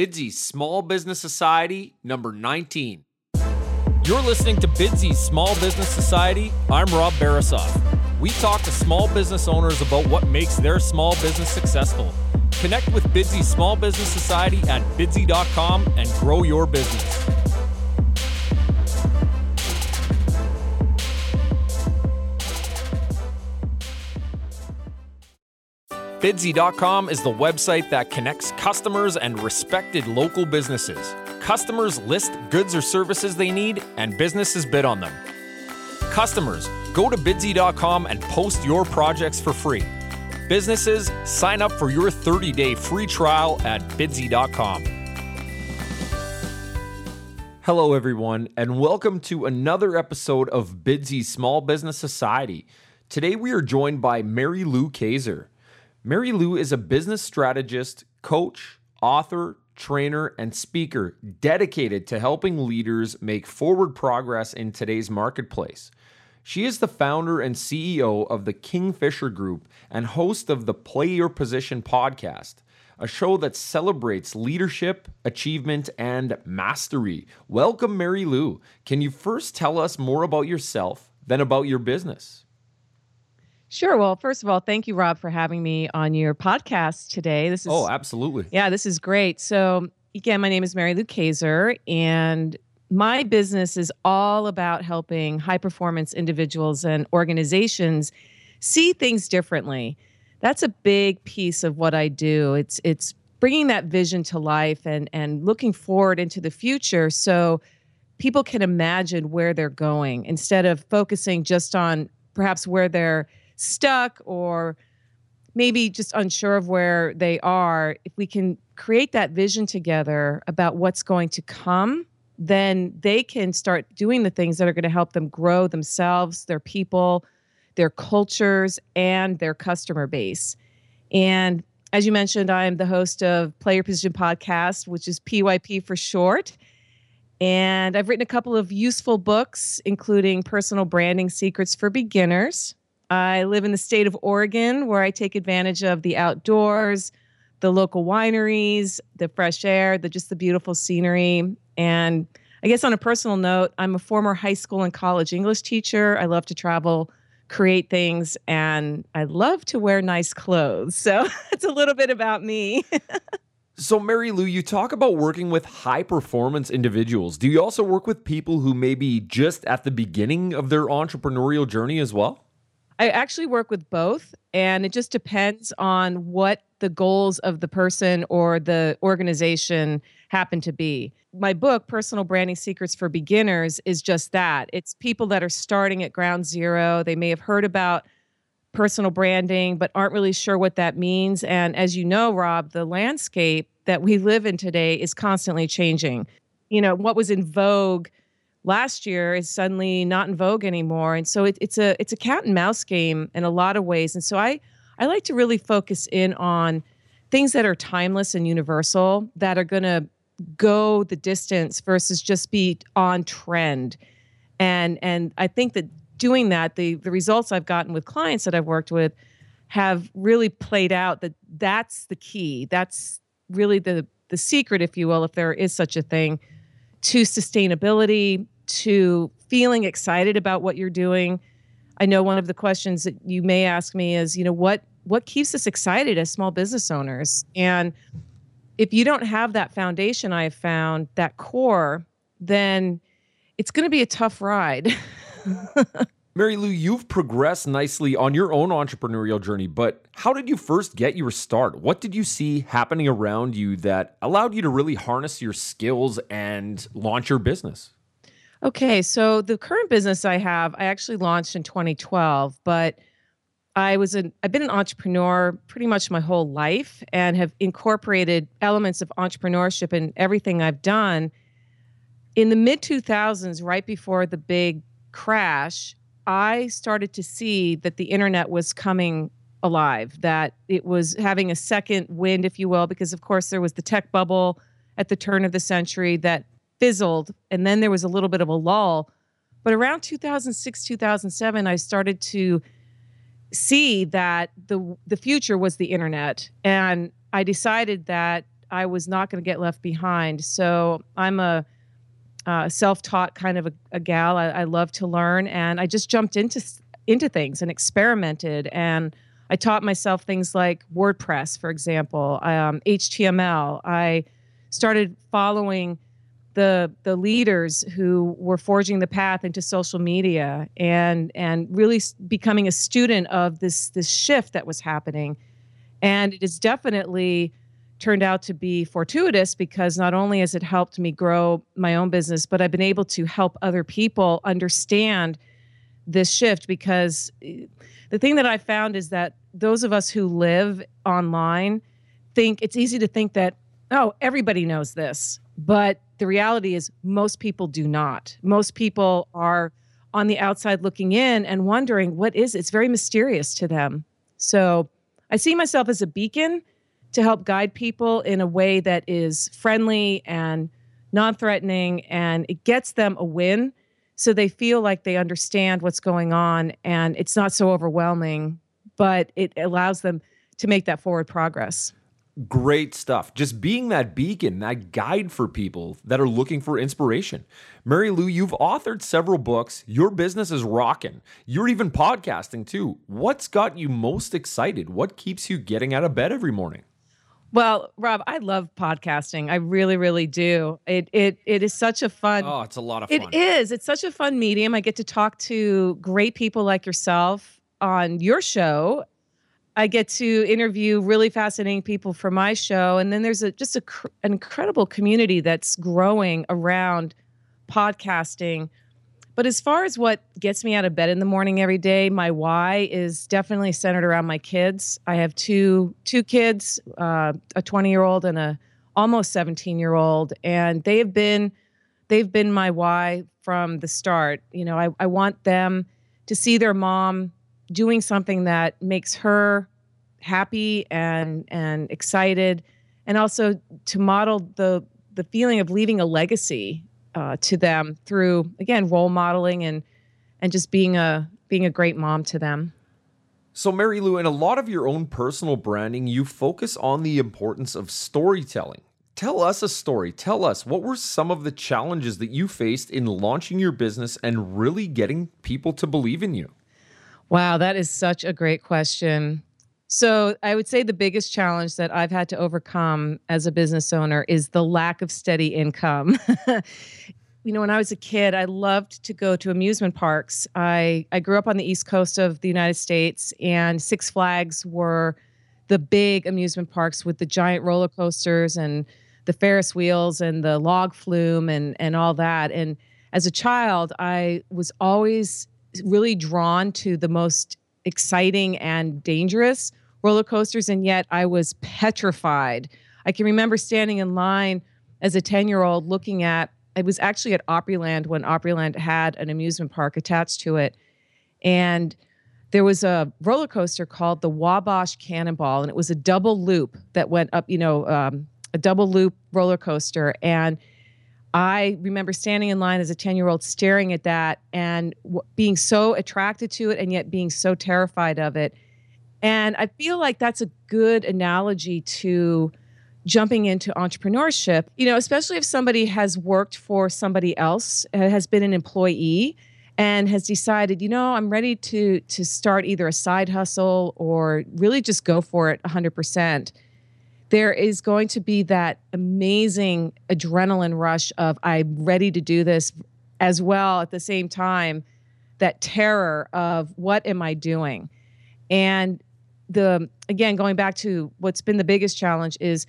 Bidsy Small Business Society, number 19. You're listening to Bidsy Small Business Society. I'm Rob Barasoff. We talk to small business owners about what makes their small business successful. Connect with Bidsy Small Business Society at bidsy.com and grow your business. Bidsy.com is the website that connects customers and respected local businesses. Customers list goods or services they need, and businesses bid on them. Customers, go to bidsy.com and post your projects for free. Businesses, sign up for your 30 day free trial at bidsy.com. Hello, everyone, and welcome to another episode of Bidsy Small Business Society. Today, we are joined by Mary Lou Kayser. Mary Lou is a business strategist, coach, author, trainer, and speaker dedicated to helping leaders make forward progress in today's marketplace. She is the founder and CEO of the Kingfisher Group and host of the Play Your Position podcast, a show that celebrates leadership, achievement, and mastery. Welcome, Mary Lou. Can you first tell us more about yourself, then about your business? Sure. Well, first of all, thank you, Rob, for having me on your podcast today. This oh, is oh, absolutely. Yeah, this is great. So, again, my name is Mary Lou Kayser, and my business is all about helping high performance individuals and organizations see things differently. That's a big piece of what I do. It's it's bringing that vision to life and and looking forward into the future so people can imagine where they're going instead of focusing just on perhaps where they're stuck or maybe just unsure of where they are, if we can create that vision together about what's going to come, then they can start doing the things that are going to help them grow themselves, their people, their cultures, and their customer base. And as you mentioned, I'm the host of Play Your Position Podcast, which is PYP for short. And I've written a couple of useful books, including Personal Branding Secrets for Beginners, I live in the state of Oregon where I take advantage of the outdoors, the local wineries, the fresh air, the just the beautiful scenery. And I guess on a personal note, I'm a former high school and college English teacher. I love to travel, create things, and I love to wear nice clothes. So it's a little bit about me. So, Mary Lou, you talk about working with high performance individuals. Do you also work with people who may be just at the beginning of their entrepreneurial journey as well? I actually work with both, and it just depends on what the goals of the person or the organization happen to be. My book, Personal Branding Secrets for Beginners, is just that. It's people that are starting at ground zero. They may have heard about personal branding, but aren't really sure what that means. And as you know, Rob, the landscape that we live in today is constantly changing. You know, what was in vogue last year is suddenly not in vogue anymore. And so it, it's a it's a cat and mouse game in a lot of ways. And so i i like to really focus in on things that are timeless and universal that are going to go the distance versus just be on trend. And and i think that doing that the the results i've gotten with clients that i've worked with have really played out that that's the key. That's really the the secret if you will if there is such a thing to sustainability, to feeling excited about what you're doing. I know one of the questions that you may ask me is, you know, what what keeps us excited as small business owners? And if you don't have that foundation, I have found that core, then it's going to be a tough ride. Mary Lou, you've progressed nicely on your own entrepreneurial journey, but how did you first get your start? What did you see happening around you that allowed you to really harness your skills and launch your business? Okay, so the current business I have, I actually launched in 2012, but I was an I've been an entrepreneur pretty much my whole life and have incorporated elements of entrepreneurship in everything I've done. In the mid 2000s, right before the big crash, I started to see that the internet was coming alive, that it was having a second wind, if you will, because of course there was the tech bubble at the turn of the century that fizzled, and then there was a little bit of a lull. But around 2006, 2007, I started to see that the the future was the internet, and I decided that I was not going to get left behind. So I'm a uh, self-taught kind of a, a gal. I, I, love to learn, and I just jumped into into things and experimented. And I taught myself things like WordPress, for example, um, HTML. I started following the the leaders who were forging the path into social media and and really becoming a student of this this shift that was happening and it is definitely turned out to be fortuitous because not only has it helped me grow my own business but I've been able to help other people understand this shift because eh, the thing that I found is that those of us who live online think it's easy to think that oh everybody knows this but the reality is, most people do not. Most people are on the outside looking in and wondering what is it? it's very mysterious to them. So I see myself as a beacon to help guide people in a way that is friendly and non-threatening and it gets them a win so they feel like they understand what's going on and it's not so overwhelming but it allows them to make that forward progress Great stuff. Just being that beacon, that guide for people that are looking for inspiration. Mary Lou, you've authored several books. Your business is rocking. You're even podcasting too. What's got you most excited? What keeps you getting out of bed every morning? Well, Rob, I love podcasting. I really, really do. It it it is such a fun. Oh, it's a lot of fun. It is. It's such a fun medium. I get to talk to great people like yourself on your show I get to interview really fascinating people for my show, and then there's a just a, an incredible community that's growing around podcasting. But as far as what gets me out of bed in the morning every day, my why is definitely centered around my kids. I have two two kids, uh, a 20 year old and a almost 17 year old, and they have been they've been my why from the start. You know, I, I want them to see their mom doing something that makes her happy and and excited and also to model the the feeling of leaving a legacy uh, to them through again role modeling and and just being a being a great mom to them. So mary lou in a lot of your own personal branding you focus on the importance of storytelling. Tell us a story. Tell us what were some of the challenges that you faced in launching your business and really getting people to believe in you? Wow, that is such a great question. So, I would say the biggest challenge that I've had to overcome as a business owner is the lack of steady income. you know, when I was a kid, I loved to go to amusement parks. I I grew up on the East Coast of the United States and Six Flags were the big amusement parks with the giant roller coasters and the Ferris wheels and the log flume and and all that. And as a child, I was always really drawn to the most exciting and dangerous roller coasters, and yet I was petrified. I can remember standing in line as a 10 year old looking at, I was actually at Opryland when Opryland had an amusement park attached to it. And there was a roller coaster called the Wabash Cannonball, and it was a double loop that went up, you know, um, a double loop roller coaster. And I remember standing in line as a 10 year old staring at that and w- being so attracted to it and yet being so terrified of it. And I feel like that's a good analogy to jumping into entrepreneurship, you know, especially if somebody has worked for somebody else, uh, has been an employee and has decided, you know, I'm ready to to start either a side hustle or really just go for it 100% there is going to be that amazing adrenaline rush of I'm ready to do this as well at the same time that terror of what am I doing? And the again going back to what's been the biggest challenge is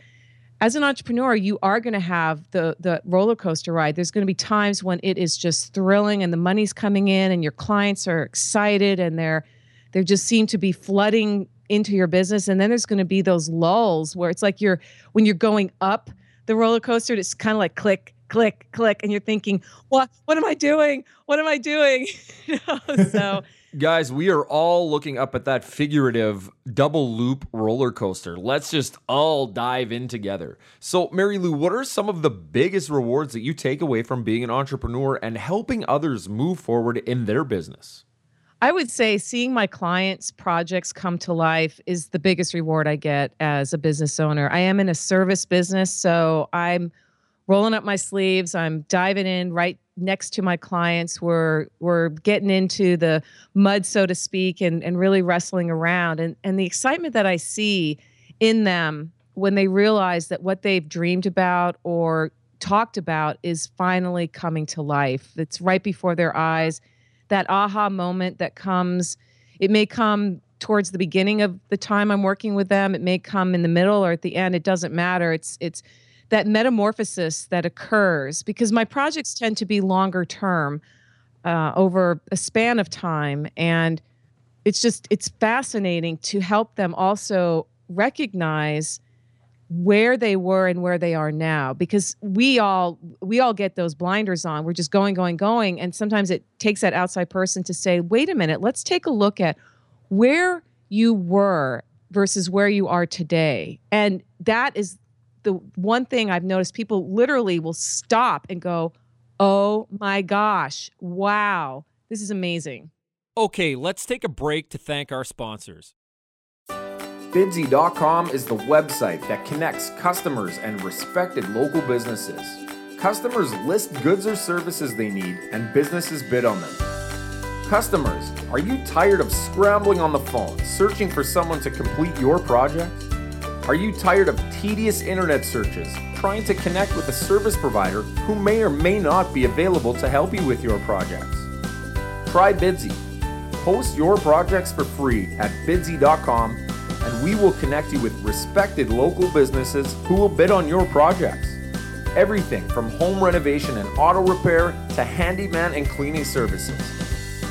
as an entrepreneur you are going to have the the roller coaster ride. There's going to be times when it is just thrilling and the money's coming in and your clients are excited and they're they just seem to be flooding into your business. And then there's going to be those lulls where it's like you're when you're going up the roller coaster it's kind of like click click click. And you're thinking what what am i doing? What am i doing? So Guys, we are all looking up at that figurative double loop roller coaster. Let's just all dive in together. So, Mary Lou, what are some of the biggest rewards that you take away from being an entrepreneur and helping others move forward in their business? I would say seeing my clients' projects come to life is the biggest reward I get as a business owner. I am in a service business, so I'm rolling up my sleeves. I'm diving in right next to my clients. We're we're getting into the mud, so to speak, and, and really wrestling around. And and the excitement that I see in them when they realize that what they've dreamed about or talked about is finally coming to life. It's right before their eyes that aha moment that comes. It may come towards the beginning of the time I'm working with them. It may come in the middle or at the end. It doesn't matter. It's it's that metamorphosis that occurs because my projects tend to be longer term uh, over a span of time and it's just it's fascinating to help them also recognize where they were and where they are now because we all we all get those blinders on. We're just going going going and sometimes it takes that outside person to say wait a minute let's take a look at where you were versus where you are today. And that is the one thing i've noticed people literally will stop and go oh my gosh wow this is amazing okay let's take a break to thank our sponsors Bidsy.com is the website that connects customers and respected local businesses. Customers list goods or services they need, and businesses bid on them. Customers, are you tired of scrambling on the phone, searching for someone to complete your project? Are you tired of tedious internet searches, trying to connect with a service provider who may or may not be available to help you with your projects? Try Bidsy. Post your projects for free at bidsy.com and we will connect you with respected local businesses who will bid on your projects. Everything from home renovation and auto repair to handyman and cleaning services.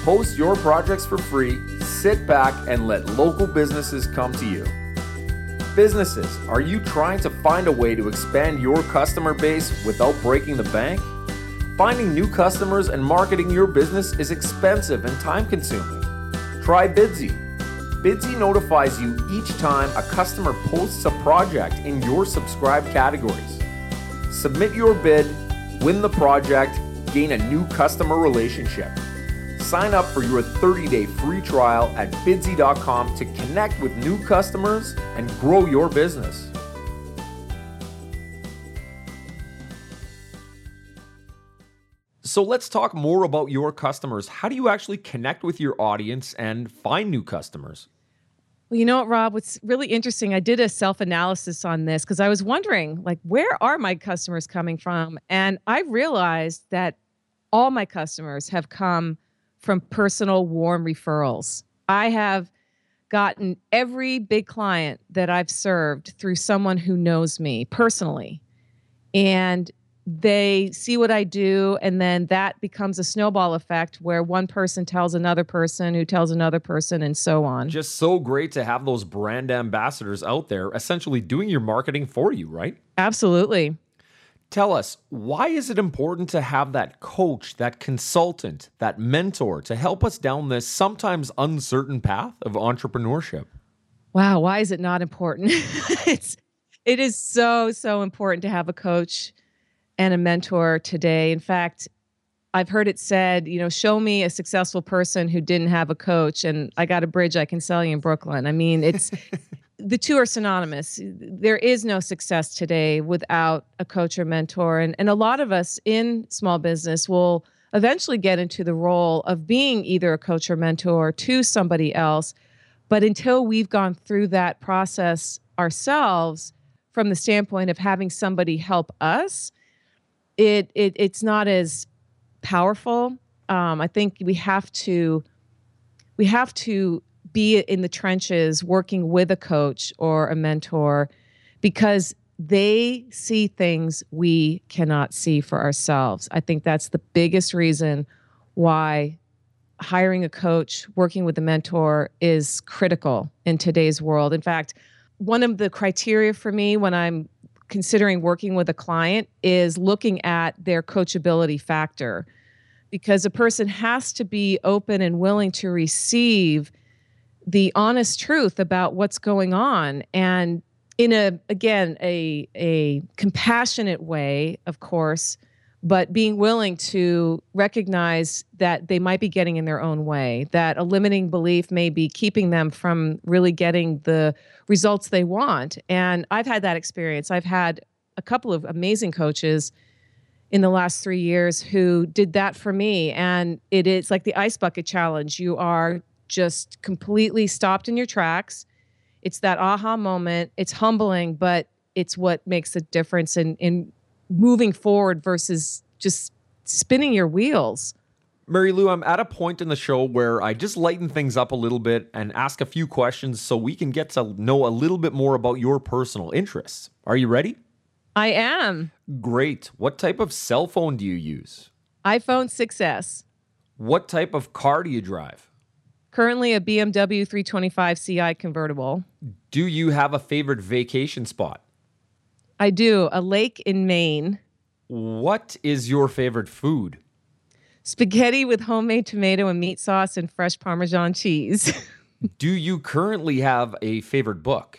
Post your projects for free, sit back, and let local businesses come to you. Businesses, are you trying to find a way to expand your customer base without breaking the bank? Finding new customers and marketing your business is expensive and time consuming. Try Bidsy Bidsy notifies you each time a customer posts a project in your subscribed categories. Submit your bid, win the project, gain a new customer relationship. Sign up for your 30 day free trial at bidsy.com to connect with new customers and grow your business. So let's talk more about your customers. How do you actually connect with your audience and find new customers? Well, you know what, Rob? What's really interesting, I did a self analysis on this because I was wondering, like, where are my customers coming from? And I realized that all my customers have come from personal warm referrals. I have gotten every big client that I've served through someone who knows me personally. And they see what I do, and then that becomes a snowball effect where one person tells another person who tells another person, and so on. Just so great to have those brand ambassadors out there essentially doing your marketing for you, right? Absolutely. Tell us, why is it important to have that coach, that consultant, that mentor to help us down this sometimes uncertain path of entrepreneurship? Wow, why is it not important? it's it is so so important to have a coach and a mentor today. In fact, I've heard it said, you know, show me a successful person who didn't have a coach, and I got a bridge I can sell you in Brooklyn. I mean, it's the two are synonymous. There is no success today without a coach or mentor. And, and a lot of us in small business will eventually get into the role of being either a coach or mentor to somebody else. But until we've gone through that process ourselves, from the standpoint of having somebody help us, it, it it's not as powerful. Um, I think we have to we have to be in the trenches working with a coach or a mentor because they see things we cannot see for ourselves. I think that's the biggest reason why hiring a coach, working with a mentor is critical in today's world. In fact, one of the criteria for me when I'm considering working with a client is looking at their coachability factor because a person has to be open and willing to receive the honest truth about what's going on and in a again a a compassionate way of course but being willing to recognize that they might be getting in their own way, that a limiting belief may be keeping them from really getting the results they want. And I've had that experience. I've had a couple of amazing coaches in the last three years who did that for me. And it is like the ice bucket challenge. You are just completely stopped in your tracks. It's that aha moment. It's humbling, but it's what makes a difference in, in moving forward versus just spinning your wheels. Mary Lou, I'm at a point in the show where I just lighten things up a little bit and ask a few questions so we can get to know a little bit more about your personal interests. Are you ready? I am. Great. What type of cell phone do you use? iPhone 6S. What type of car do you drive? Currently a BMW 325 Ci convertible. Do you have a favorite vacation spot? I do. A lake in Maine. What is your favorite food? Spaghetti with homemade tomato and meat sauce and fresh Parmesan cheese. do you currently have a favorite book?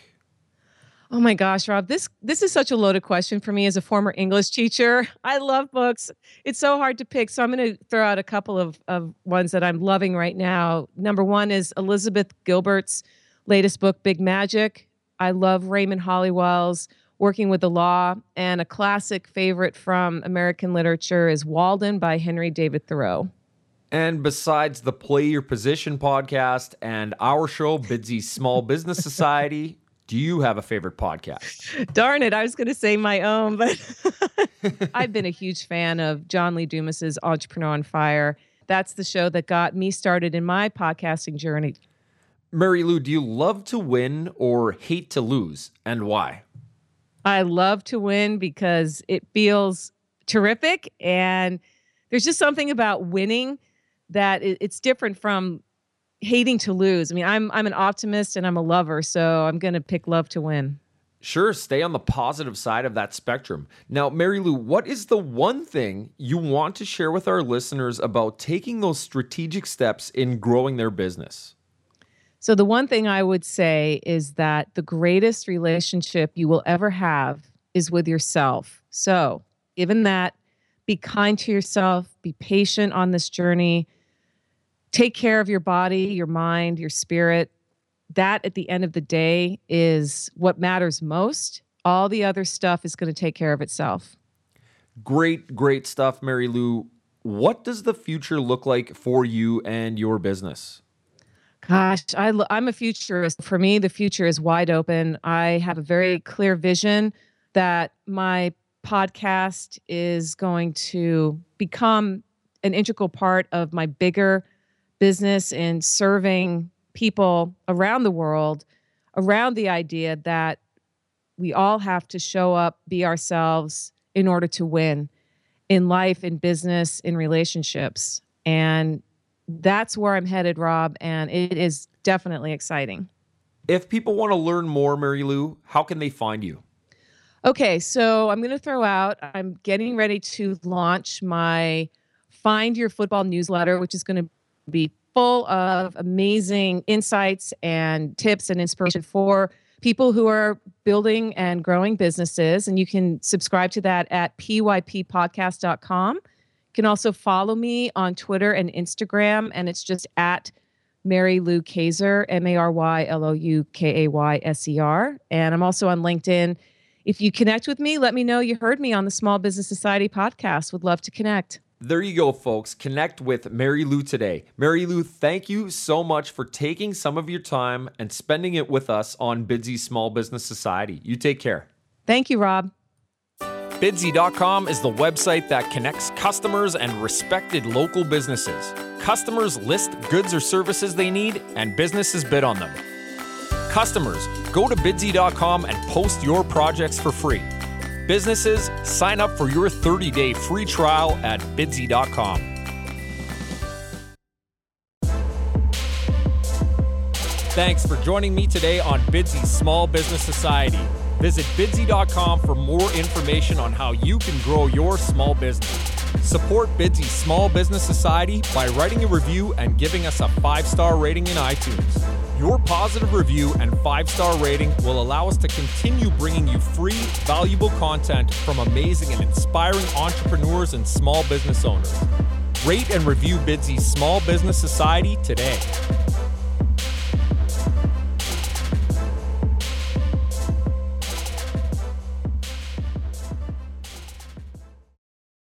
Oh my gosh, Rob, this this is such a loaded question for me as a former English teacher. I love books. It's so hard to pick. So I'm going to throw out a couple of, of ones that I'm loving right now. Number one is Elizabeth Gilbert's latest book, Big Magic. I love Raymond Holliwell's Working with the Law. And a classic favorite from American literature is Walden by Henry David Thoreau. And besides the Play Your Position podcast and our show, Bidsy Small Business Society, do you have a favorite podcast? Darn it, I was going to say my own, but I've been a huge fan of John Lee Dumas's Entrepreneur on Fire. That's the show that got me started in my podcasting journey. Mary Lou, do you love to win or hate to lose, and why? I love to win because it feels terrific, and there's just something about winning that it's different from hating to lose. I mean, I'm I'm an optimist and I'm a lover, so I'm going to pick love to win. Sure, stay on the positive side of that spectrum. Now, Mary Lou, what is the one thing you want to share with our listeners about taking those strategic steps in growing their business? So, the one thing I would say is that the greatest relationship you will ever have is with yourself. So, given that, be kind to yourself, be patient on this journey take care of your body, your mind, your spirit. That at the end of the day is what matters most. All the other stuff is going to take care of itself. Great, great stuff, Mary Lou. What does the future look like for you and your business? Gosh, I, I'm a futurist. For me, the future is wide open. I have a very clear vision that my podcast is going to become an integral part of my bigger business in serving people around the world around the idea that we all have to show up, be ourselves in order to win in life, in business, in relationships. And that's where I'm headed, Rob. And it is definitely exciting. If people want to learn more, Mary Lou, how can they find you? Okay, so I'm going to throw out, I'm getting ready to launch my Find Your Football newsletter, which is going to be full of amazing insights and tips and inspiration for people who are building and growing businesses. And you can subscribe to that at pyppodcast.com. You can also follow me on Twitter and Instagram, and it's just at Mary Lou Kayser, M A R Y L O U K A Y S E R. And I'm also on LinkedIn. If you connect with me, let me know you heard me on the Small Business Society podcast. Would love to connect there you go, folks. Connect with Mary Lou today. Mary Lou, thank you so much for taking some of your time and spending it with us on Bidsy Small Business Society. You take care. Thank you, Rob. Bidsy.com is the website that connects customers and respected local businesses. Customers list goods or services they need, and businesses bid on them. Customers, go to Bidsy.com and post your projects for free. Businesses, sign up for your 30 day free trial at bidsy.com. Thanks for joining me today on Bidsy Small Business Society. Visit bidsy.com for more information on how you can grow your small business. Support Bidsy Small Business Society by writing a review and giving us a five star rating in iTunes. Your positive review and five star rating will allow us to continue bringing you free, valuable content from amazing and inspiring entrepreneurs and small business owners. Rate and review Bidsy's Small Business Society today.